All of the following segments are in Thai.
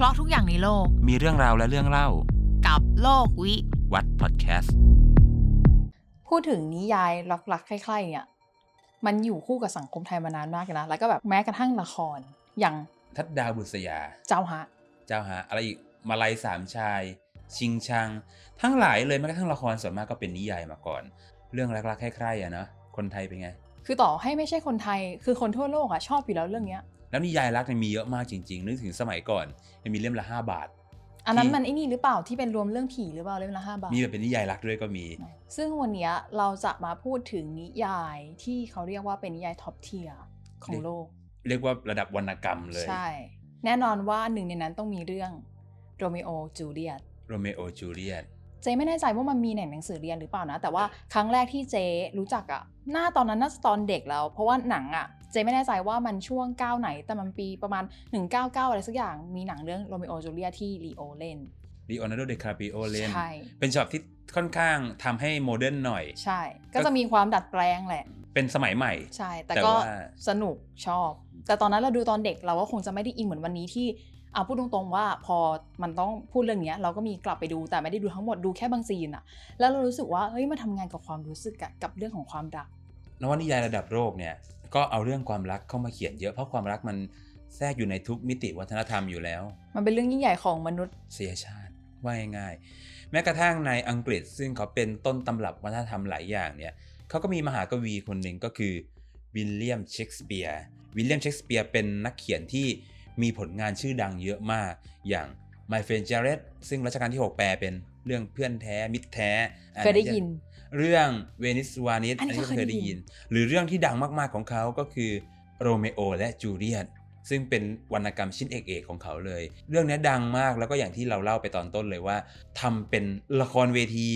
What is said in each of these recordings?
เพราะทุกอย่างในโลกมีเรื่องราวและเรื่องเล่า กับโลกวิวัดพอดแคสต์พูดถึงนิยายรักๆใคร่ๆเนี่ยมันอยู่คู่กับสังคมไทยมานานมากเลยนะแล้วก็แบบแม้กระทั่งละครอย่างทัดดาวบุษยา เจ้าฮะ เจ้าฮะ อะไรอีกมาลัยสามชาย ชิงชัง ทั้งหลายเลยแม้กระทั่งละครส่วนมากก็เป็นนิยายมาก่อน เรื่องรักๆใคร่ๆอะเนาะคนไทยเป็นไง คือต่อให้ไม่ใช่คนไทย คือคนทั่วโลกอะชอบอยู่แล้วเรื่องเนี้ย แล้วนิยายรักเนี่ยมีเยอะมากจริงๆ นึกถึงสมัยก่อนมันมีเล่มละ 5 บาท อันนั้นที่มันไอ้นี่หรือเปล่าที่เป็นรวมเรื่องผีหรือเปล่าเล่มละห้าบาท มีแบบเป็นนิยายรักด้วยก็มี ซึ่งวันเนี้ยเราจะมาพูดถึงนิยายที่เขาเรียกว่าเป็นนิยาย top tier ของโลก เรียกว่าระดับวรรณกรรมเลย ใช่ แน่นอนว่าหนึ่งในนั้นต้องมีเรื่องโรมิโอจูเลียตโรเมโอจูเลียตเจไม่แน่ใจว่ามันมีในหนังสือเรียนหรือเปล่านะ แต่ว่าครั้งแรกที่เจรู้จักอะหน้าตอนนั้นน่าจะตอนเด็กแล้ว เพราะว่าหนังอะ เจไม่แน่ใจว่ามันช่วงก้าวไหน แต่มันปีประมาณ 199 อะไรสักอย่าง มีหนังเรื่องโรมิโอจูเลียตที่ลีโอเล่นลีโอนาร์โดดิคาปริโอเล่นใช่เป็นฉบับที่ค่อนข้างทำให้ modern หน่อย ใช่ ก็จะมีความดัดแปลงแหละ เป็นสมัยใหม่ ใช่ แต่แต่ก็ว่าสนุกชอบ แต่ตอนนั้นเราดูตอนเด็กเราก็คงจะไม่ได้อินเหมือนวันนี้ที่เอาพูดตรงๆว่าพอมันต้องพูดเรื่องเนี้ยเราก็มีกลับไปดูแต่ไม่ได้ดูทั้งหมดดูแค่บาง scene อะแล้วเรารู้สึกว่าเฮ้ยมันทำงานกับความรู้สึกอะกับเรื่องของความรักนวนิยายระดับโลกเนี่ย ก็เอาเรื่องความรักเข้ามาเขียนเยอะเพราะความรักมันแทรกอยู่ในทุกมิติวัฒนธรรมอยู่แล้ว มันเป็นเรื่องยิ่งใหญ่ของมนุษย์เสียชาติว่าง่ายๆแม้กระทั่งในอังกฤษซึ่งเขาเป็นต้นตำรับวัฒนธรรมหลายอย่างเนี่ยเขาก็มีมหากวีคนหนึ่งก็คือวิลเลียมเชกสเปียร์วิลเลียมเชกสเปียร์เป็นนักเขียนที่มีผลงานชื่อดังเยอะมาก อย่าง My Friend Jarlet ซึ่งรัชกาลที่ 6 แปลเป็น เรื่องเพื่อนแท้มิตรแท้เคยได้ยิน เรื่องเวนิสวาณิชอันนี้ก็ก็เคยได้เคยได้ยิยินนหรือเรื่องที่ดังมากๆของเขาก็คือโรเมโอและจูเลียตซึ่งเป็นวรรณกรรมชิ้นเอกๆของเขาเลย เรื่องนี้ดังมากแล้วก็อย่างที่เราเล่าไปตอนต้นเลยว่าทำเป็นละครเวที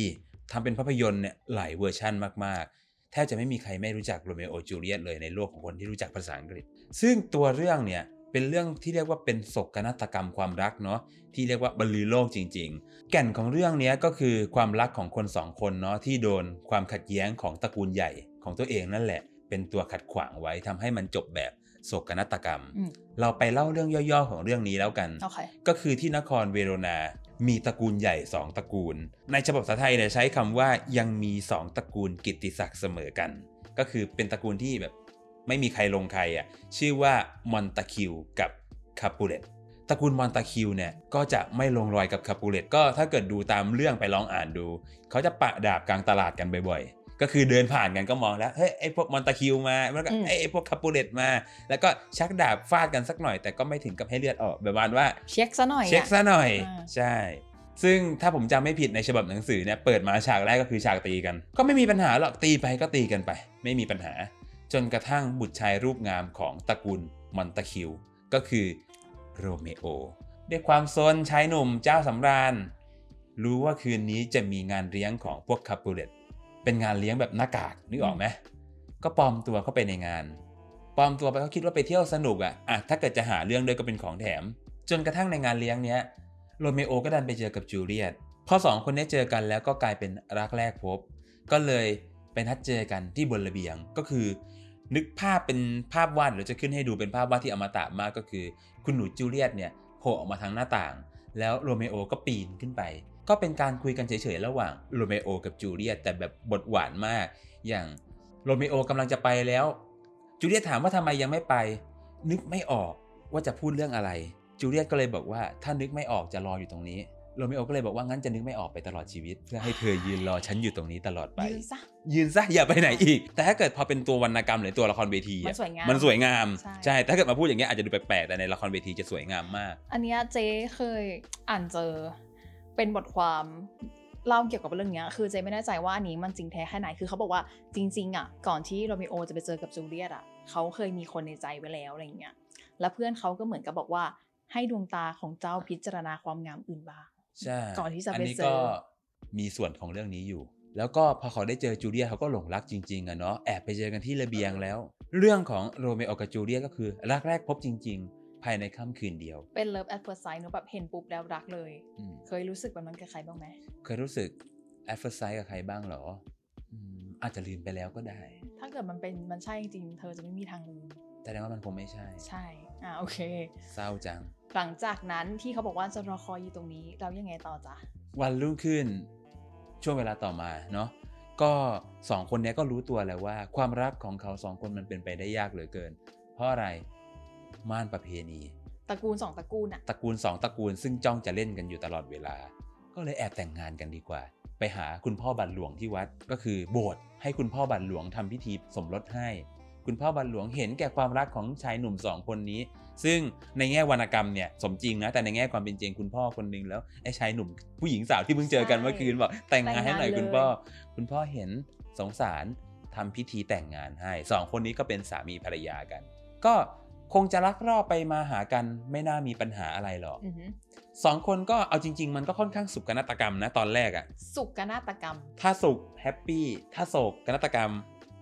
ทำเป็นภาพยนตร์เนี่ยหลายเวอร์ชั่นมากๆ แทบจะไม่มีใครไม่รู้จักโรเมโอจูเลียตเลยในโลกของคนที่รู้จักภาษาอังกฤษ ซึ่งตัวเรื่องเนี่ย เป็นเรื่องที่เรียกว่าเป็นโศกนาฏกรรมความรักเนาะที่เรียกว่าบรรลือโลกจริง ๆ แก่นของเรื่องเนี้ยก็คือความรักของคนสองคนเนาะที่โดนความขัดแย้งของตระกูลใหญ่ของตัวเองนั่นแหละ เป็นตัวขัดขวางไว้ทำให้มันจบแบบโศกนาฏกรรมอืมเราไปเล่าเรื่องย่อๆของเรื่องนี้แล้วกันโอเคก็คือที่นครเวโรนา มีตระกูลใหญ่ 2 ตระกูล ในฉบับภาษาไทยเนี่ยใช้คำว่ายังมี 2 ตระกูลกิตติศักดิ์เสมอกัน ก็คือเป็นตระกูลที่แบบ ไม่มีใครลงใครอะชื่อว่ามอนตาคิวกับคาปูเลตตระกูลมอนตาคิวเนี่ยก็จะไม่ลงรอยกับคาปูเลตก็ถ้าเกิดดูตามเรื่องไปลองอ่านดู เขาจะปะดาบกลางตลาดกันบ่อยๆ ก็คือเดินผ่านกันก็มองแล้วเฮ้ยไอพวกมอนตาคิวมาแล้วก็อืมไอไอพวกคาปูเลตมา แล้วก็ชักดาบฟาดกันสักหน่อย แต่ก็ไม่ถึงกับให้เลือดออกแบบว่าเช็คซะหน่อยเช็คอะซะหน่อยอ่าใช่ซึ่งถ้าผมจำไม่ผิดในฉบับหนังสือเนี่ยเปิดมาฉากแรกก็คือฉากตีกัน ก็ไม่มีปัญหาหรอกตีไปก็ตีกันไป ไม่มีปัญหา จนกระทั่งบุตรชายรูปงามของตระกูลมอนตาคิว ก็คือโรเมโอด้วยความซนชายหนุ่มเจ้าสำราญ รู้ว่าคืนนี้จะมีงานเลี้ยงของพวกคาปูเลตเป็นงานเลี้ยงแบบหน้ากากนึกออกไหมก็ปลอมตัวเข้าไปในงานปลอมตัวไปเขาคิดว่าไปเที่ยวสนุกอะอะถ้าเกิดจะหาเรื่องด้วยก็เป็นของแถม จนกระทั่งในงานเลี้ยงเนี้ยโรเมโอก็ดันไปเจอกับจูเลียตพอสองคนนี้เจอกันแล้วก็กลายเป็นรักแรกพบ ก็เลยไปนัดเจอกันที่บนระเบียงก็คือ นึกภาพเป็นภาพวาดเดี๋ยวจะขึ้นให้ดูเป็นภาพวาดที่อมตะมากก็คือ คุณหนูจูเลียตเนี่ยโผล่ออกมาทางหน้าต่าง แล้วโรเมโอก็ปีนขึ้นไป ก็เป็นการคุยกันเฉยๆระหว่างโรเมโอกับจูเลียตแต่แบบบทหวานมาก อย่างโรเมโอกำลังจะไปแล้ว จูเลียตถามว่าทำไมยังไม่ไป นึกไม่ออกว่าจะพูดเรื่องอะไร จูเลียตก็เลยบอกว่าถ้านึกไม่ออกจะรออยู่ตรงนี้ โรเมโอก็เลยบอกว่างั้นจะนึกไม่ออกไปตลอดชีวิต เพื่อให้เธอยืนรอฉันอยู่ตรงนี้ตลอดไป ยืนซะยืนซะอย่าไปไหนอีก แต่ถ้าเกิดพอเป็นตัววรรณกรรมหรือตัวละครเวทีอะมันสวยงามมันสวยงามใช่ใช่ถ้าเกิดมาพูดอย่างเงี้ยอาจจะดูแปลกๆแต่ในละครเวทีจะสวยงามมาก อันเนี้ยเจ๊เคยอ่านเจอเป็นบทความเล่าเกี่ยวกับเรื่องเนี้ยคือเจ๊ไม่แน่ใจว่าอันนี้มันจริงแท้แค่ไหนคือเขาบอกว่าจริงๆอะก่อนที่โรมิโอจะไปเจอกับจูเลียตอะเขาเคยมีคนในใจไว้แล้วอะไรอย่างเงี้ยแล้วเพื่อนเขาก็เหมือนกับบอกว่าให้ดวงตาของเจ้าพิจารณาความงามอื่นบ้าง ใช่ก่อนที่จะอัไปนี้เจอก็มีส่วนของเรื่องนี้อยู่ แล้วก็พอเขาได้เจอจูเลียตเขาก็หลงรักจริงๆอะเนาะแอบไปเจอกันที่ระเบียงแล้ว เรื่องของโรเมโอกับจูเลียตก็คือรักแรกพบจริง ๆ ภายในค่ำคืนเดียว เป็น love at first sight เนอะแบบเห็นปุ๊บแล้วรักเลยอืมเคยรู้สึกแบบนั้นกับใครบ้างไหมเคยรู้สึก at first sight กับใครบ้างเหรออืมอาจจะลืมไปแล้วก็ได้ ถ้าเกิดมันเป็นมันใช่จริงๆเธอจะไม่มีทางลืมแสดงว่ามันคงไม่ใช่ ใช่ อ่าโอเค เศร้าจัง หลังจากนั้นที่เขาบอกว่าจะรอคอยอยู่ตรงนี้เรายังไงต่อจ๊ะวันรุ่งขึ้นช่วงเวลาต่อมาเนาะก็สองคนเนี้ยก็รู้ตัวแล้วว่า ความรักของเขาสองคนมันเป็นไปได้ยากเหลือเกิน เพราะอะไรม่านประเพณีตระกูลสองตระกูลอะตระกูลสองตระกูลซึ่งจ้องจะเล่นกันอยู่ตลอดเวลา ก็เลยแอบแต่งงานกันดีกว่า ไปหาคุณพ่อบัตรหลวงที่วัดก็คือโบสถ์ให้คุณพ่อบัตรหลวงทำพิธีสมรสให้ คุณพ่อบัตรหลวงเห็นแก่ความรักของชายหนุ่มสองคนนี้ ซึ่งในแง่วรรณกรรมเนี่ยสมจริงนะ แต่ในแง่ความเป็นจริงคุณพ่อคนหนึงแล้วไอ้ชายหนุ่มผู้หญิงสาวที่เพิ่งเจอกันเมื่อคืนบอกแต่งงานให้หน่อยคุณพ่อ คุณพ่อเห็นสงสารทำพิธีแต่งงานให้สองคนนี้ก็เป็นสามีภรรยากัน ก็คงจะลักลอบไปมาหากันไม่น่ามีปัญหาอะไรหรอกอือหือสองคนก็เอาจริง ๆ มันก็ค่อนข้างสุขนาฏกรรมนะตอนแรกอะสุขนาฏกรรม ถ้าสุข happy ถ้าโศกนาฏกรรม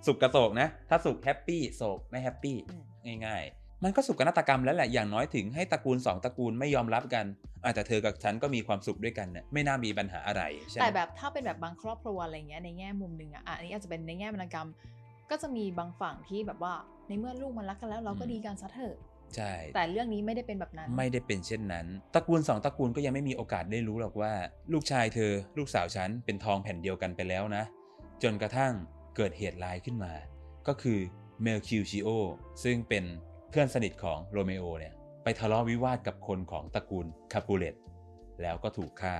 สุขกับโศกนะ ถ้าสุข happy โศกไม่ happy อืมง่ายๆ มันก็สุขนาฏกรรมแล้วแหละอย่างน้อยถึงให้ตระกูลสองตระกูลไม่ยอมรับกันอาแต่เธอกับฉันก็มีความสุขด้วยกันเนี่ยไม่น่ามีปัญหาอะไรใช่ไหมแต่แบบถ้าเป็นแบบบางครอบครัวอะไรเงี้ยในแง่มุมหนึ่งอะอะอันนี้อาจจะเป็นในแง่วรรณกรรม ก็จะมีบางฝั่งที่แบบว่าในเมื่อลูกมันรักกันแล้วเราก็ดีกันซะเถอะใช่ แต่เรื่องนี้ไม่ได้เป็นแบบนั้น ไม่ได้เป็นเช่นนั้น ตระกูลสองตระกูลก็ยังไม่มีโอกาสได้รู้หรอกว่า ลูกชายเธอ ลูกสาวฉันเป็นทองแผ่นเดียวกันไปแล้วนะ จนกระทั่ง เกิดเหตุร้ายขึ้นมา ก็คือเมลคิวชิโอซึ่งเป็นเพื่อนสนิทของโรเมโอเนี่ยไปทะเลาะวิวาทกับคนของตระกูลคาปูเลตแล้วก็ถูกฆ่า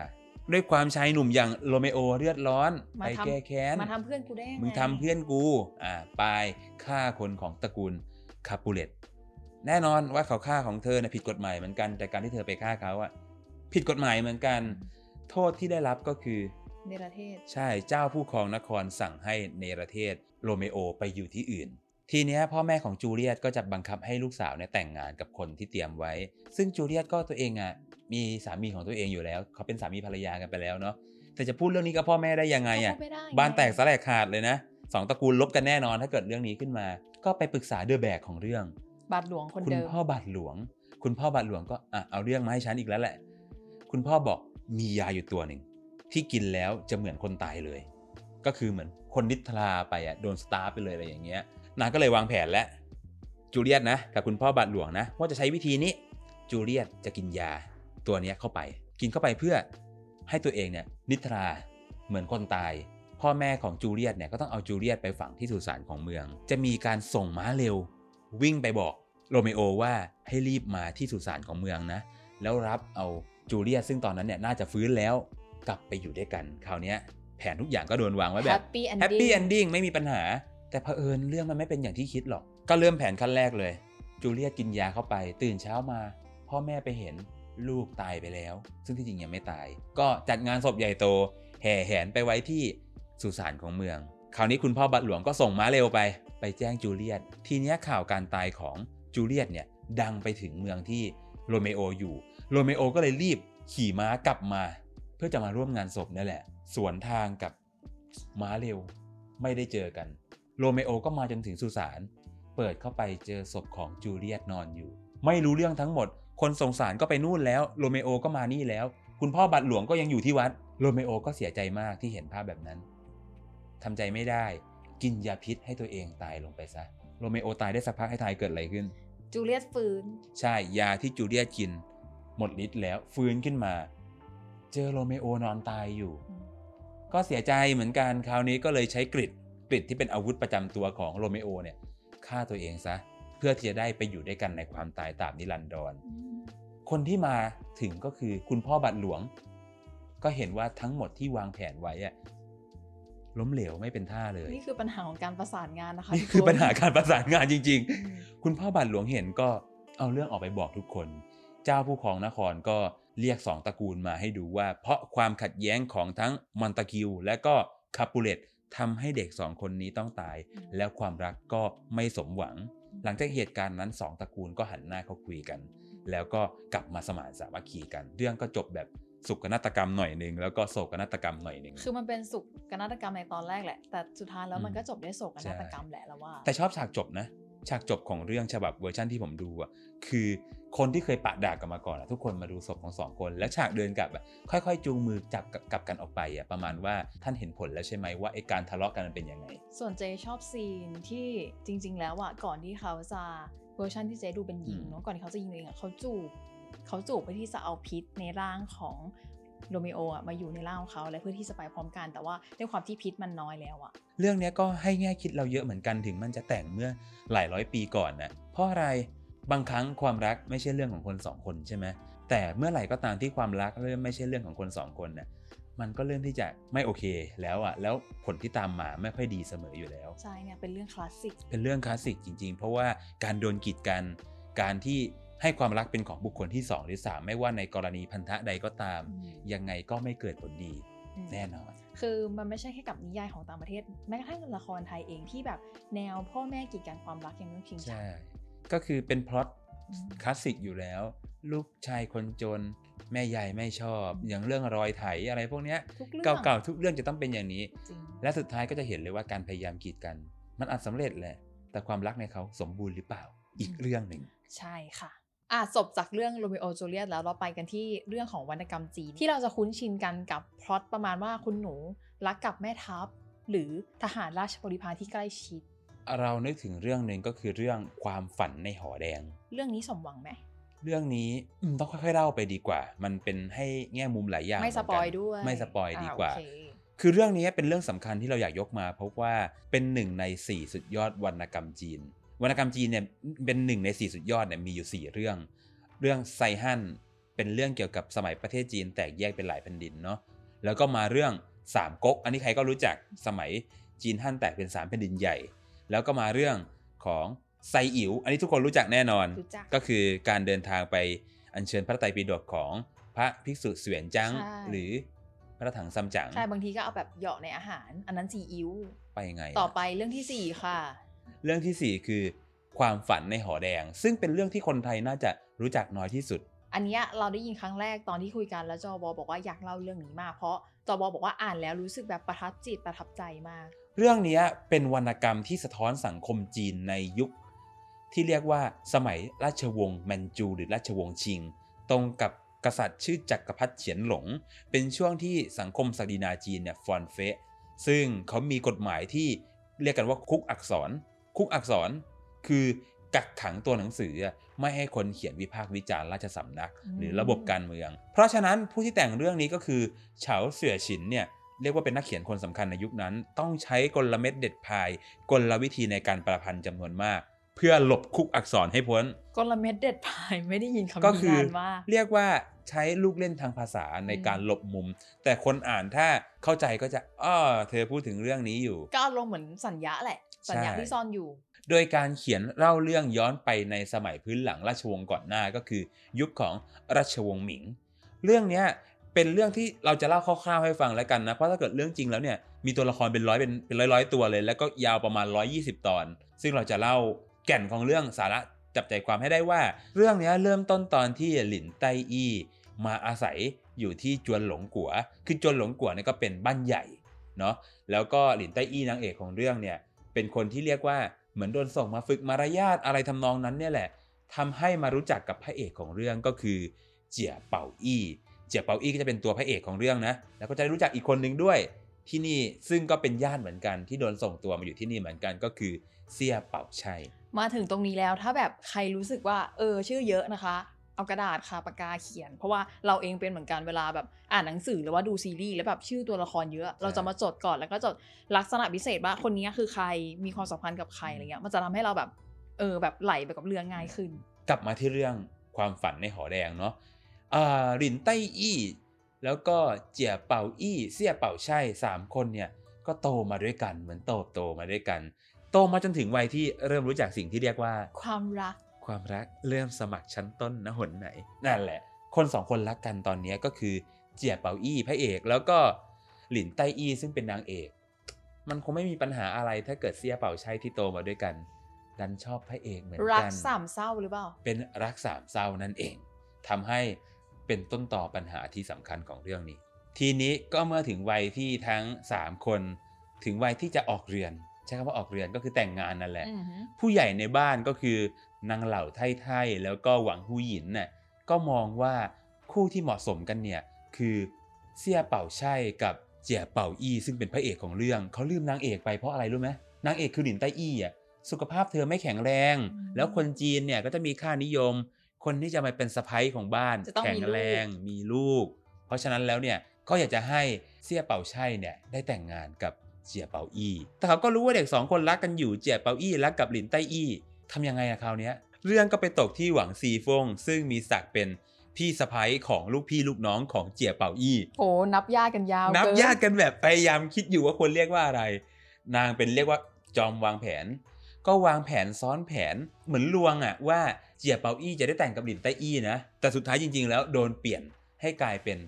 ด้วยความชายหนุ่มอย่างโรเมโอเลือดร้อนมาไปทำแก้แค้นมาทำเพื่อนกูได้ยังไงมึงทำเพื่อนกูอ่าไปฆ่าคนของตระกูลคาปูเลตแน่นอนว่าเขาฆ่าของเธอนะผิดกฎหมายเหมือนกันแต่การที่เธอไปฆ่าเขาอะผิดกฎหมายเหมือนกัน โทษที่ได้รับก็คือ ในประเทศ ใช่เจ้าผู้ครองนครสั่งให้เนรเทศโรเมโอไปอยู่ที่อื่น ทีเนี้ยพ่อแม่ของจูเลียตก็จะบังคับให้ลูกสาวเนี่ยแต่งงานกับคนที่เตรียมไว้ ซึ่งจูเลียตก็ตัวเองอะมีสามีของตัวเองอยู่แล้ว เขาเป็นสามีภรรยากันไปแล้วเนาะแต่จะพูดเรื่องนี้กับพ่อแม่ได้ยังไงอะก็พูดไม่ได้บ้านแตกสลายขาดเลยนะสองตระกูลลบกันแน่นอนถ้าเกิดเรื่องนี้ขึ้นมา ก็ไปปรึกษาเดอะแบกของเรื่อง บาทหลวงคนคุณเดิมพ่อบาทหลวง คุณพ่อบาทหลวงก็อะเอาเรื่องมาให้ฉันอีกแล้วแหละ คุณพ่อบอกมียาอยู่ตัวหนึ่ง ที่กินแล้วจะเหมือนคนตายเลย ก็คือเหมือนคนนิทราไปอะโดนสตาร์ไปเลยอะไรอย่างเงี้ยนางก็เลยวางแผนแล้วจูเลียตนะกับคุณพ่อบาทหลวงนะว่าจะใช้วิธีนี้จูเลียตจะกินยาตัวนี้เข้าไป กินเข้าไปเพื่อให้ตัวเองเนี่ยนิทราเหมือนคนตาย พ่อแม่ของจูเลียตเนี่ยก็ต้องเอาจูเลียตไปฝังที่สุสานของเมือง จะมีการส่งม้าเร็ว วิ่งไปบอกโรเมโอว่าให้รีบมาที่สุสานของเมืองนะแล้วรับเอาจูเลียตซึ่งตอนนั้นเนี่ยน่าจะฟื้นแล้ว กลับไปอยู่ด้วยกัน คราวเนี้ยแผนทุกอย่างก็โดนวางไว้แบบ Happy Ending Happy Ending ไม่มีปัญหา แต่เผอิญเรื่องมันไม่เป็นอย่างที่คิดหรอก ก็เริ่มแผนขั้นแรกเลย จูเลียตกินยาเข้าไป ตื่นเช้ามา พ่อแม่ไปเห็นลูกตายไปแล้ว ซึ่งที่จริงยังไม่ตาย ก็จัดงานศพใหญ่โต แห่แหนไปไว้ที่สุสานของเมือง คราวนี้คุณพ่อบัตรหลวงก็ส่งม้าเร็วไป ไปแจ้งจูเลียต ทีเนี้ยข่าวการตายของจูเลียตเนี่ยดังไปถึงเมืองที่โรเมโออยู่ โรเมโอก็เลยรีบขี่ม้ากลับมาเพื่อจะมาร่วมงานศพนั่นแหละ สวนทางกับม้าเร็วไม่ได้เจอกัน โรเมโอก็มาจนถึงสุสาน เปิดเข้าไปเจอศพของจูเลียตนอนอยู่ ไม่รู้เรื่องทั้งหมด คนส่งสารก็ไปนู่นแล้ว โรเมโอก็มานี่แล้ว คุณพ่อบาทหลวงก็ยังอยู่ที่วัด โรเมโอก็เสียใจมากที่เห็นภาพแบบนั้นทำใจไม่ได้ กินยาพิษให้ตัวเองตายลงไปซะ โรเมโอตายได้สักพักให้ทายเกิดอะไรขึ้น จูเลียตฟื้น ใช่ ยาที่จูเลียตกิน หมดฤทธิ์แล้ว ฟื้นขึ้นมา เจอโรเมโอนอนตายอยู่ ก็เสียใจเหมือนกันคราวนี้ก็เลยใช้กริดกริดที่เป็นอาวุธประจำตัวของโรเมโอเนี่ยฆ่าตัวเองซะเพื่อที่จะได้ไปอยู่ด้วยกันในความตายตามนิรันดร คนที่มาถึงก็คือคุณพ่อบัตรหลวง ก็เห็นว่าทั้งหมดที่วางแผนไว้อะล้มเหลวไม่เป็นท่าเลย นี่คือปัญหาของการประสานงานนะคะนี่ทุกคือคนปัญหาการประสานงานจริงอืมๆคุณพ่อบาทหลวงเห็นก็เอาเรื่องออกไปบอกทุกคน เจ้าผู้ครองนครก็ เรียกสองตระกูลมาให้ดูว่า เพราะความขัดแย้งของทั้งมอนตาคิว และก็คาปูเลตทำให้เด็กสองคนนี้ต้องตาย แล้วความรักก็ไม่สมหวัง หลังจากเหตุการณ์นั้นสองตระกูลก็หันหน้าเข้าคุยกัน แล้วก็กลับมาสมานสามัคคีกัน เรื่องก็จบแบบสุขนาฏกรรมหน่อยหนึ่งแล้วก็โศกนาฏกรรมหน่อยหนึ่งคือมันเป็นสุกนาฏกรรมในตอนแรกแหละ แต่สุดท้ายแล้วมันอืมก็จบด้วยโศกนาฏกรรมแหละแล้วว่า แต่ชอบฉากจบนะ ฉากจบของเรื่องฉบับเวอร์ชันที่ผมดูอะคือคนที่เคยปะดาบกันมาก่อนอะทุกคนมาดูศพของสองคน แล้วฉากเดินกลับอะค่อยๆ จูงมือจับกันกลับกันออกไปอะประมาณว่าท่านเห็นผลแล้วใช่ไหมว่าไอการทะเลาะกันมันเป็นยังไง ส่วนเจชอบ scene ที่จริง ๆ แล้วอะก่อนที่เขาจะเวอร์ชันที่เจดูเป็นหญิงเนาะก่อนที่เขาจะยิงตัวเองอะเขาจูบเขาจูบเพื่อที่จะเอาพิษในร่างของ โรมิโออะมาอยู่ในร่างของเขาและเพื่อที่จะไปพร้อมกัน แต่ว่าด้วยความที่พิษมันน้อยแล้วอะเรื่องเนี้ยก็ให้แง่คิดเราเยอะเหมือนกันถึงมันจะแต่งเมื่อหลายร้อยปีก่อนนะเพราะอะไรบางครั้งความรักไม่ใช่เรื่องของคนสองคนใช่ไหมแต่เมื่อไหร่ก็ตามที่ความรักเริ่มไม่ใช่เรื่องของคนสองคนน่ะมันก็เริ่มที่จะไม่โอเคแล้วอะแล้วผลที่ตามมาไม่ค่อยดีเสมออยู่แล้วใช่เนี่ยเป็นเรื่องคลาสสิกเป็นเรื่องคลาสสิกจริง ๆ เพราะว่าการโดนกีดกันการที่ ให้ความรักเป็นของบุคคลที่ 2 หรือ 3 ไม่ว่าในกรณีพันธะใดก็ตามอืมยังไงก็ไม่เกิดผลดีอืมแน่นอน คือมันไม่ใช่แค่กับนิยายของต่างประเทศ แม้กระทั่งละครไทยเองที่แบบแนวพ่อแม่กีดกันความรักอย่างเรื่องชิงชัใช่ยก็คือเป็นพล็อตอืมคลาสสิกอยู่แล้ว ลูกชายคนจนแม่ใหญ่ไม่ชอบ อย่างเรื่องรอยไถอะไรพวกเนี้ยทุกเรื่องเก่าๆทุกเรื่องจะต้องเป็นอย่างนี้จริงและสุดท้ายก็จะเห็นเลยว่าการพยายามกีดกัน มันอาจสำเร็จแหละ แต่ความรักในเขาสมบูรณ์หรือเปล่าอีกเรื่องหนึ่ง ใช่ค่ะ อะจบจากเรื่องโรมิโอจูเลียตแล้วเราไปกันที่เรื่องของวรรณกรรมจีน ที่เราจะคุ้นชินกันกับพล็อตประมาณว่าคุณหนูรักกับแม่ทัพ หรือทหารราชบริพารที่ใกล้ชิด เรานึกถึงเรื่องหนึ่งก็คือเรื่องความฝันในหอแดง เรื่องนี้สมหวังไหมเรื่องนี้อืมต้องค่อยๆเล่าไปดีกว่า มันเป็นให้แง่มุมหลายอย่างไม่สปอยด้วยไม่สปอยดีกว่าอะโอเคคือเรื่องนี้เป็นเรื่องสำคัญที่เราอยากยกมา เพราะว่าเป็นหนึ่งใน 4 สุดยอดวรรณกรรมจีน วรรณกรรมจีนเนี่ยเป็นหนึ่งใน4สุดยอดเนี่ยมีอยู่ 4 เรื่อง เรื่องไซฮั่นเป็นเรื่องเกี่ยวกับสมัยประเทศจีนแตกแยกเป็นหลายแผ่นดินเนาะแล้วก็มาเรื่องสามก๊กอันนี้ใครก็รู้จักสมัยจีนฮั่นแตกเป็นสามแผ่นดินใหญ่ แล้วก็มาเรื่องของไซอิ๋วอันนี้ทุกคนรู้จักแน่นอนรู้จักก็คือการเดินทางไปอัญเชิญพระไตรปิฎกของพระภิกษุเสวียนจังใช่หรือพระถังซัมจั๋งใช่บางทีก็เอาแบบเหยาะในอาหาร อันนั้นซีอิ๊วไปยังไง ต่อไปเรื่องที่สี่ค่ะ เรื่องที่ 4 คือ ความฝันในหอแดง ซึ่งเป็นเรื่องที่คนไทยน่าจะรู้จักน้อยที่สุด อันเนี้ยเราได้ยินครั้งแรกตอนที่คุยกันแล้วจอบอบอกว่าอยากเล่าเรื่องนี้มากเพราะจอบอบอกว่าอ่านแล้วรู้สึกแบบประทับจิตประทับใจมาก เรื่องนี้เป็นวรรณกรรมที่สะท้อนสังคมจีนในยุค ที่เรียกว่าสมัยราชวงศ์แมนจูหรือราชวงศ์ชิง ตรงกับกษัตริย์ชื่อจักรพรรดิเฉียนหลง เป็นช่วงที่สังคมศักดินาจีนเนี่ยฟอนเฟะซึ่งเขามีกฎหมายที่เรียกกันว่าคุกอักษร คุกอักษรคือกักขังตัวหนังสืออะไม่ให้คนเขียนวิพากษ์วิจารณ์ราชสำนักอืมหรือระบบการเมือง เพราะฉะนั้นผู้ที่แต่งเรื่องนี้ก็คือเฉาเสี่ยฉินเนี่ยเรียกว่าเป็นนักเขียนคนสำคัญในยุคนั้น ต้องใช้กลเม็ดเด็ดพาย กลวิธีในการประพันธ์จำนวนมาก เพื่อหลบคุกอักษรให้พ้น กลเม็ดเด็ดพายไม่ได้ยินคำก็นี้คือนานมากเรียกว่าใช้ลูกเล่นทางภาษาในการหลบมุม แต่คนอ่านถ้าเข้าใจก็จะอ้อเธอพูดถึงเรื่องนี้อยู่ ก็อารมณ์เหมือนสัญญาแหละ สัญญาใช่ที่ซ่อนอยู่ โดยการเขียนเล่าเรื่องย้อนไปในสมัยพื้นหลังราชวงศ์ก่อนหน้าก็คือ ยุคของราชวงศ์หมิง เรื่องเนี้ยเป็นเรื่องที่เราจะเล่าคร่าวๆให้ฟังแล้วกันนะ เพราะถ้าเกิดเรื่องจริงแล้วเนี่ยมีตัวละครเป็นร้อยเป็นเป็นร้อยๆตัวเลย แล้วก็ยาวประมาณ 120 ตอน ซึ่งเราจะเล่าแก่นของเรื่องสาระจับใจความให้ได้ว่า เรื่องนี้เริ่มต้นตอนที่หลินไตอี้มาอาศัยอยู่ที่จวนหลงกัว คือจวนหลงกัวเนี่ยก็เป็นบ้านใหญ่เนาะแล้วก็หลินไตอี้นางเอกของเรื่องเนี่ย เป็นคนที่เรียกว่าเหมือนโดนส่งมาฝึกมารยาทอะไรทำนองนั้นเนี่ยแหละทำให้มารู้จักกับพระเอกของเรื่องก็คือ เจียเป่าอี้เจียเป่าอี้ก็จะเป็นตัวพระเอกของเรื่องนะ แล้วก็จะได้รู้จักอีกคนหนึ่งด้วยที่นี่ซึ่งก็เป็นญาติเหมือนกันที่โดนส่งตัวมาอยู่ที่นี่เหมือนกันก็คือเสียเป่าชัยมาถึงตรงนี้แล้วถ้าแบบใครรู้สึกว่าเออชื่อเยอะนะคะ เอากระดาษค่ะปากกาเขียน เพราะว่าเราเองเป็นเหมือนกันเวลาแบบอ่านหนังสือหรือว่าดูซีรีส์แล้วแบบชื่อตัวละครเยอะ เราจะมาจดก่อนแล้วก็จดลักษณะพิเศษว่าคนนี้คือใครมีความสัมพันธ์กับใครอะไรเงี้ยมันจะทำให้เราแบบเออแบบไหลไปกับเรื่องง่ายขึ้น กลับมาที่เรื่องความฝันในหอแดงเนาะอ่าหลินไต้อี้แล้วก็เจียเป่าอี้เสี่ยเป่าชัยสามคนเนี่ยก็โตมาด้วยกันเหมือนโตโตมาด้วยกัน โตมาจนถึงวัยที่เริ่มรู้จักสิ่งที่เรียกว่า ความรัก ความรักเริ่มสมัครชั้นต้นนะหนไหน นั่นแหละ คนสองคนรักกันตอนเนี้ยก็คือเจียเป่าอี้พระเอก แล้วก็หลินไต้อี้ซึ่งเป็นนางเอก มันคงไม่มีปัญหาอะไรถ้าเกิดเสี่ยเป่าชัยที่โตมาด้วยกัน ดันชอบพระเอกเหมือนรักกันสามเศร้าหรือเปล่า เป็นรักสามเศร้านั่นเองทำให้เป็นต้นต่อปัญหาที่สำคัญของเรื่องนี้ ทีนี้ก็เมื่อถึงวัยที่ทั้ง 3 คน ถึงวัยที่จะออกเรือน ใช้คำว่าออกเรือนก็คือแต่งงานนั่นแหละอือหือผู้ใหญ่ในบ้านก็คือนางเหล่าไทไทแล้วก็หวังฮูหยินน่ะก็มองว่าคู่ที่เหมาะสมกันเนี่ยคือเสี่ยเป่าใช่กับเจียเป่าอี้ซึ่งเป็นพระเอกของเรื่องเขาลืมนางเอกไปเพราะอะไรรู้ไหมนางเอกคือหลินไต้อี้อะสุขภาพเธอไม่แข็งแรง แล้วคนจีนเนี่ยก็จะมีค่านิยม คนที่จะมาเป็นสะพ้ยของบ้านจะต้องแข็มีงลูกแรงมีลูก เพราะฉะนั้นแล้วเนี่ยก็อยากจะให้เสี่ยเป่าไช่เนี่ยได้แต่งงานกับ เจียเปาอี้ แต่เขาก็รู้ว่าเด็กสองคนรักกันอยู่เจียเปาอี้รักกับหลินไต้อี้ทำยังไงอะคราวเนี้ยเรื่องก็ไปตกที่หวังซีฟง ซึ่งมีศักดิ์เป็นพี่สะพ้ยของลูกพี่ลูกน้องของเจียเปาอี้โอ้นับญาติกันยาว นับเกิญาติกันแบบพยายามคิดอยู่ว่าควรเรียกว่าอะไร นางเป็นเรียกว่าจอมวางแผน ก็วางแผนซ้อนแผนเหมือนลวงอะว่าเจียเปาอี้จะได้แต่งกับหลินไต้อี้นะ แต่สุดท้ายจริง ๆ แล้วโดนเปลี่ยนให้กลายเป็น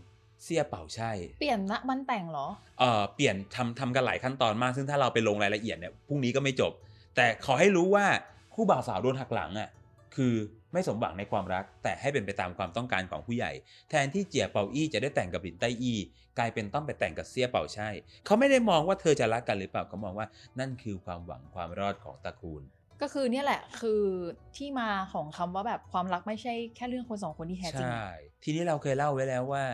เสี่ยเป่าใช่ เปลี่ยนนะมันแต่งเหรอ เอ่อเปลี่ยนทำทำกันหลายขั้นตอนมาก ซึ่งถ้าเราไปลงรายละเอียดเนี่ยพรุ่งนี้ก็ไม่จบ แต่ขอให้รู้ว่าคู่บ่าวสาวโดนหักหลังอะคือไม่สมหวังในความรัก แต่ให้เป็นไปตามความต้องการของผู้ใหญ่ แทนที่เจียเปาอี้จะได้แต่งกับหลินไต้อี้กลายเป็นต้องไปแต่งกับเซี่ยเป่าใช่เขาไม่ได้มองว่าเธอจะรักกันหรือเปล่าเขามองว่านั่นคือความหวังความรอดของตระกูล ก็คือเนี่ยแหละคือที่มาของคำว่าแบบความรักไม่ใช่แค่เรื่องคนสองคนที่แท้จริงใช่ทีนี้เราเคยเล่าไว้แล้วว่า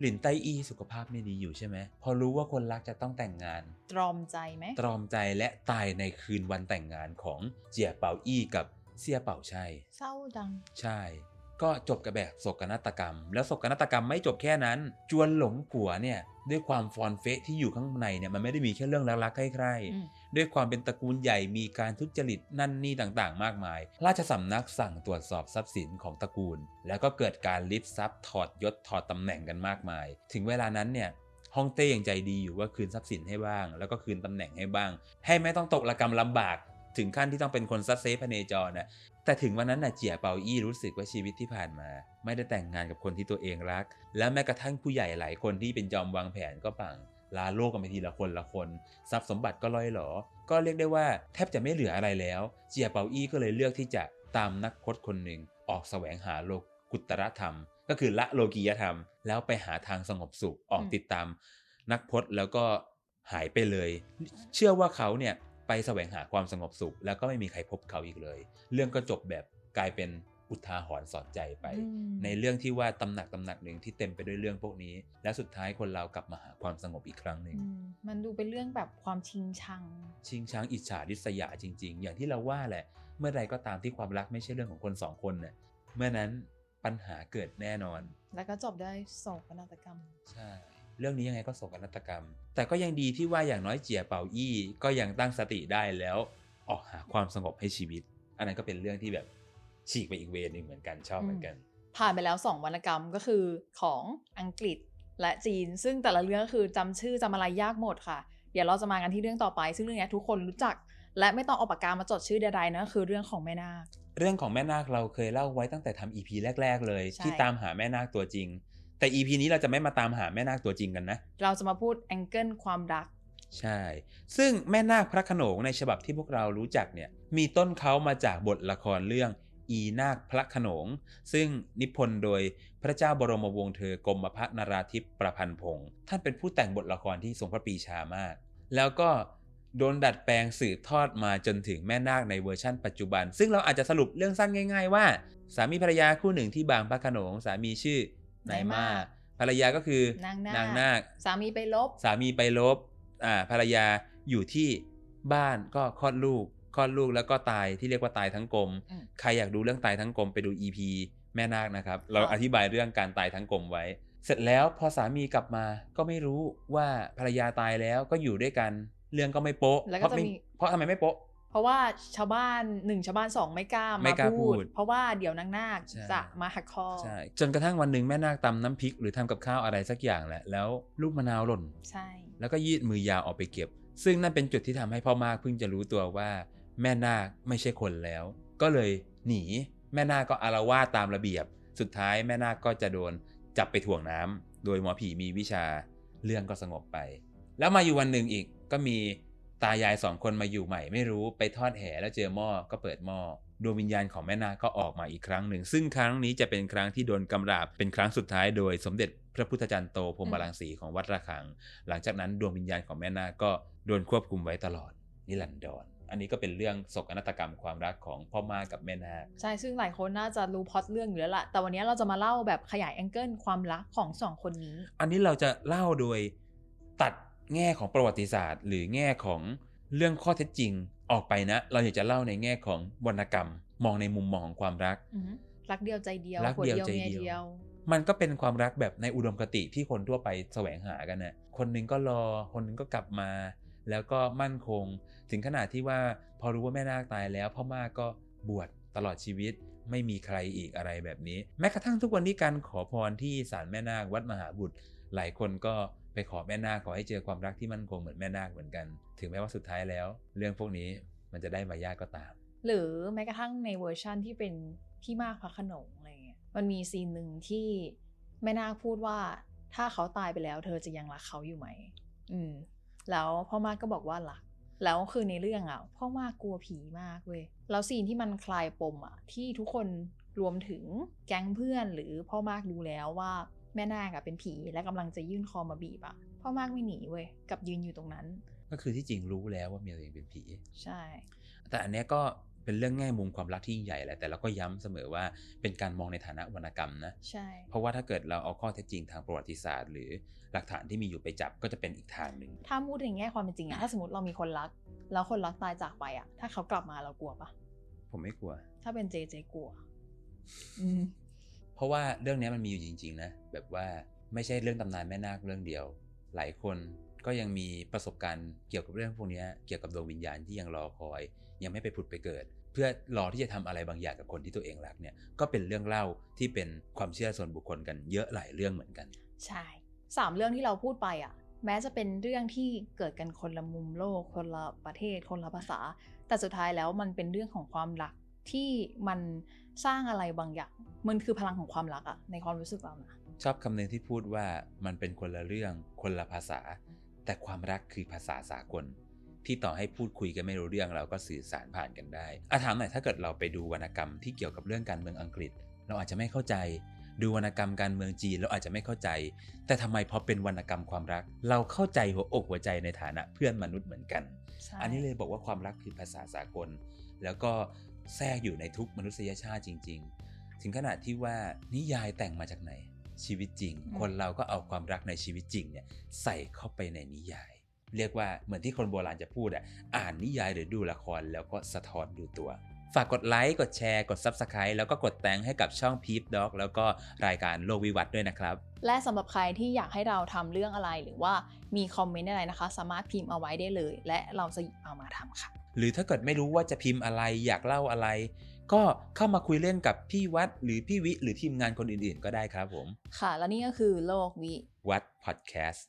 หลินไต้อี้สุขภาพไม่ดีอยู่ใช่ไหม พอรู้ว่าคนรักจะต้องแต่งงาน ตรอมใจไหม ตรอมใจและตายในคืนวันแต่งงานของเจียเปาอี้กับเซี่ยเป่าชัยเศร้าจัง ใช่ ก็จบกับแบบโศกนาฏกรรม แล้วโศกนาฏกรรมไม่จบแค่นั้น จวนหรงกั๋วเนี่ยด้วยความฟอนเฟะที่อยู่ข้างในเนี่ยมันไม่ได้มีแค่เรื่องรักๆใคร่อืมๆด้วยความเป็นตระกูลใหญ่มีการทุจริตนั่นนี่ต่างๆ มากมาย ราชสำนักสั่งตรวจสอบทรัพย์สินของตระกูล แล้วก็เกิดการริบทรัพย์ถอดยศถอดตำแหน่งกันมากมาย ถึงเวลานั้นเนี่ยฮ่องเต้ยังใจดีอยู่ว่าคืนทรัพย์สินให้บ้าง แล้วก็คืนตำแหน่งให้บ้าง ให้ไม่ต้องตกระกรรมลำบาก ถึงขั้นที่ต้องเป็นคนซัดเซพเนจรนะแต่ถึงวันนั้นน่ะเจียเป่าอวี้รู้สึกว่าชีวิตที่ผ่านมา ไม่ได้แต่งงานกับคนที่ตัวเองรัก และแม้กระทั่งผู้ใหญ่หลายคนที่เป็นจอมวางแผนก็ปังลาโลกกันไปทีละคนละคนทรัพย์สมบัติก็ล่อยหลอ ก็เรียกได้ว่าแทบจะไม่เหลืออะไรแล้ว เจียเปาอี้ก็เลยเลือกที่จะตามนักพจน์คนหนึ่งออกแสวงหาโลกุตรธรรม ก็คือละโลกียธรรม แล้วไปหาทางสงบสุขออกติดตาม นักพจน์แล้วก็หายไปเลย เชื่อว่าเขาเนี่ย ไปแสวงหาความสงบสุข แล้วก็ไม่มีใครพบเขาอีกเลย เรื่องก็จบแบบกลายเป็นอุทาหรณ์สอนใจไปอืมในเรื่องที่ว่าตำหนักตำหนักหนึ่งที่เต็มไปด้วยเรื่องพวกนี้ และสุดท้ายคนเรากลับมาหาความสงบอีกครั้งหนึ่งอืมมันดูเป็นเรื่องแบบความชิงชัง ชิงช้างอิจฉาริษยาจริง ๆ อย่างที่เราว่าแหละ เมื่อใดก็ตามที่ความรักไม่ใช่เรื่องของคนสองคนเนี่ยเมื่อนั้นปัญหาเกิดแน่นอน แล้วก็จบด้วยโศกนาฏกรรม ใช่ เรื่องนี้ยังไงก็โศกนาฏกรรม แต่ก็ยังดีที่ว่าอย่างน้อยเจียเป่าอี้ก็ยังตั้งสติได้แล้ว ออกหาความสงบให้ชีวิต อันนั้นก็เป็นเรื่องที่แบบฉีกไปอีกเวรหนึ่งเหมือนกันชอบเหมือนกัน ผ่านไปแล้ว 2วรรณกรรมก็คือของอังกฤษและจีน ซึ่งแต่ละเรื่องก็คือจำชื่อจำอะไรยากหมดค่ะ เดี๋ยวเราจะมากันที่เรื่องต่อไป ซึ่งเรื่องเนี้ยทุกคนรู้จัก และไม่ต้องเอาปากกามาจดชื่อใดๆนะคือเรื่องของแม่นาค เรื่องของแม่นาคเราเคยเล่าไว้ตั้งแต่ทำ EP แรก ๆ เลยใช่ที่ตามหาแม่นาคตัวจริง แต่ EP นี้เราจะไม่มาตามหาแม่นาคตัวจริงกันนะ เราจะมาพูด angle ความรัก ใช่ ซึ่งแม่นาคพระโขนงในฉบับที่พวกเรารู้จักเนี่ย มีต้นเค้ามาจากบทละครเรื่องอีนาคพระโขนง ซึ่งนิพนธ์โดยพระเจ้าบรมวงศ์เธอกรมพระนราธิปประพันธ์พงศ์ท่านเป็นผู้แต่งบทละครที่ทรงพระปรีชามาก แล้วก็โดนดัดแปลงสืบทอดมาจนถึงแม่นาคในเวอร์ชั่นปัจจุบัน ซึ่งเราอาจจะสรุปเรื่องสั้นง่าย ๆ ว่า สามีภรรยาคู่หนึ่งที่บางพระโขนงสามีชื่อ นายมาภรรยาก็คือนางนาคนางนาคสามีไปลบ สามีไปลบอ่าภรรยาอยู่ที่บ้านก็คลอดลูกคลอดลูกแล้วก็ตายที่เรียกว่าตายทั้งกลม อืม ใครอยากดูเรื่องตายทั้งกลมไปดู EP แม่นาคนะครับ เราครับอธิบายเรื่องการตายทั้งกลมไว้ เสร็จแล้วพอสามีกลับมาก็ไม่รู้ว่าภรรยาตายแล้วก็อยู่ด้วยกัน เรื่องก็ไม่โป๊ะแล้วเพก็ราะจะไม่มี เพราะทำไมไม่โป๊ะ เพราะว่าชาวบ้านหนึ่งชาวบ้านสองไม่กล้าไม่มากล้าพูพูดดเพราะว่าเดี๋ยวนางนาคใช่จะมาหักคอใช่จนกระทั่งวันหนึ่งแม่นาคตำน้ำพริกหรือทำกับข้าวอะไรสักอย่างแหละ แล้วลูกมะนาวหล่นใช่แล้วก็ยืดมือยาวออกไปเก็บ ซึ่งนั่นเป็นจุดที่ทำให้พ่อมากเพิ่งจะรู้ตัวว่า แม่นาคไม่ใช่คนแล้ว ก็เลยหนี แม่นาคก็อารวาสตามระเบียบ สุดท้ายแม่นาคก็จะโดนจับไปถ่วงน้ำโดยหมอผีมีวิชาเรื่องก็สงบไป แล้วมาอยู่วันหนึ่งอีกก็มี ตายายสองคนมาอยู่ใหม่ไม่รู้ไปทอดแห่แล้วเจอหม้อก็เปิดหม้อดวงวิญญาณของแม่นาคก็ออกมาอีกครั้งหนึ่ง ซึ่งครั้งนี้จะเป็นครั้งที่โดนกำราบเป็นครั้งสุดท้ายโดยสมเด็จพระพุทธจันทร์โตพรหมรังสีของวัดระฆัง หลังจากนั้นดวงวิญญาณของแม่นาคก็โดนควบคุมไว้ตลอดนิรันดรอันนี้ก็เป็นเรื่องโศกนาฏกรรมความรักของพ่อมากับแม่นาคใช่ซึ่งหลายคนน่าจะรู้พล็อตเรื่องอยู่แล้วล่ะแต่วันนี้เราจะมาเล่าแบบขยายแองเกิลความรักของสองคนนี้ อันนี้เราจะเล่าโดยตัด แง่ของประวัติศาสตร์ หรือแง่ของเรื่องข้อเท็จจริงออกไปนะ เราอยากจะเล่าในแง่ของวรรณกรรม มองในมุมมองของความรักอือหือรักเดียวใจเดียวรักผัวเดียวเดียวใจเมียเดียวเดียว มันก็เป็นความรักแบบในอุดมคติที่คนทั่วไปแสวงหากันน่ะคนหนึงก็รอ คนหนึงก็กลับมา แล้วก็มั่นคง ถึงขนาดที่ว่าพอรู้ว่าแม่นาคตายแล้วพ่อมากก็บวชตลอดชีวิตไม่มีใครอีกอะไรแบบนี้ แม้กระทั่งทุกวันนี้การขอพรที่ศาลแม่นาควัดมหาบุตร หลายคนก็ ไปขอแม่นาคขอให้เจอความรักที่มั่นคงเหมือนแม่นาคเหมือนกัน ถึงแม้ว่าสุดท้ายแล้ว เรื่องพวกนี้มันจะได้มายากก็ตาม หรือแม้กระทั่งในเวอร์ชั่นที่เป็นพี่มากพระขนงอะไรเงี้ยมันมีซีนหนึ่งที่แม่นาคพูดว่าถ้าเขาตายไปแล้ว เธอจะยังรักเขาอยู่ไหม อืม แล้วพ่อมากก็บอกว่ารัก แล้วคือในเรื่องอะพ่อมากกลัวผีมากเว้ย แล้วซีนที่มันคลายปมอะที่ทุกคนรวมถึงแก๊งเพื่อนหรือพ่อมากดูแล้วว่า แม่นาคอะเป็นผีและกำลังจะยื่นคอมาบีบอะพ่อมากไม่หนีเว้ยกลับยืนอยู่ตรงนั้น ก็คือที่จริงรู้แล้วว่าเมียตัวเองเป็นผีใช่ แต่อันเนี้ยก็เป็นเรื่องแง่มุมความรักที่ยิ่งใหญ่แหละแต่เราก็ย้ำเสมอว่าเป็นการมองในฐานะวรรณกรรมนะใช่เพราะว่าถ้าเกิดเราเอาข้อเท็จจริงทางประวัติศาสตร์ หรือหลักฐานที่มีอยู่ไปจับก็จะเป็นอีกทางหนึ่งถ้าพูดในแง่ความเป็นจริงอะถ้าสมมติเรามีคนรัก แล้วคนรักตายจากไปอะถ้าเขากลับมาเรากลัวปะผมไม่กลัว ถ้าเป็นเจเจกลัวอืม เพราะว่าเรื่องนี้มันมีอยู่จริง ๆ นะ แบบว่าไม่ใช่เรื่องตำนานแม่นาคเรื่องเดียว หลายคนก็ยังมีประสบการณ์เกี่ยวกับเรื่องพวกนี้เกี่ยวกับดวงวิญญาณที่ยังรอคอย ยังไม่ไปผุดไปเกิด เพื่อรอที่จะทำอะไรบางอย่างกับคนที่ตัวเองรักเนี่ยก็เป็นเรื่องเล่าที่เป็นความเชื่อส่วนบุคคลกันเยอะหลายเรื่องเหมือนกัน ใช่สามเรื่องที่เราพูดไปอะ แม้จะเป็นเรื่องที่เกิดกันคนละมุมโลก คนละประเทศ คนละภาษา แต่สุดท้ายแล้วมันเป็นเรื่องของความรัก ที่มันสร้างอะไรบางอย่าง มันคือพลังของความรักอะในความรู้สึกเรานะชอบคำหนึ่งที่พูดว่ามันเป็นคนละเรื่องคนละภาษา แต่ความรักคือภาษาสากล ที่ต่อให้พูดคุยกันไม่รู้เรื่องเราก็สื่อสารผ่านกันได้อาถามหน่อยถ้าเกิดเราไปดูวรรณกรรมที่เกี่ยวกับเรื่องการเมืองอังกฤษ เราอาจจะไม่เข้าใจ ดูวรรณกรรมการเมืองจีนเราอาจจะไม่เข้าใจ แต่ทำไมพอเป็นวรรณกรรมความรัก เราเข้าใจหัวอกหัวใจในฐานะเพื่อนมนุษย์เหมือนกันใช่อันนี้เลยบอกว่าความรักคือภาษาสากล แล้วก็ แทรกอยู่ในทุกมนุษยชาติจริง ๆ ถึงขนาดที่ว่านิยายแต่งมาจากไหน ชีวิตจริง คนเราก็เอาความรักในชีวิตจริงเนี่ยใส่เข้าไปในนิยาย เรียกว่าเหมือนที่คนโบราณจะพูดอะอ่านนิยายหรือดูละครแล้วก็สะท้อนดูตัวฝากกดไลค์ กดแชร์ กด Subscribe แล้วก็กดแตงให้กับช่อง Peep Dog แล้วก็รายการโลกวิวัฒน์ด้วยนะครับ และสำหรับใครที่อยากให้เราทำเรื่องอะไรหรือว่ามีคอมเมนต์อะไรนะคะ สามารถพิมพ์เอาไว้ได้เลย และเราจะหยิบเอามาทำค่ะหรือถ้าเกิดไม่รู้ว่าจะพิมพ์อะไรอยากเล่าอะไร ก็เข้ามาคุยเล่นกับพี่วัดหรือพี่วิ หรือทีมงานคนอื่นๆ ก็ได้ครับผม ค่ะ และนี่ก็คือโลกวิ วัดพอดแคสต์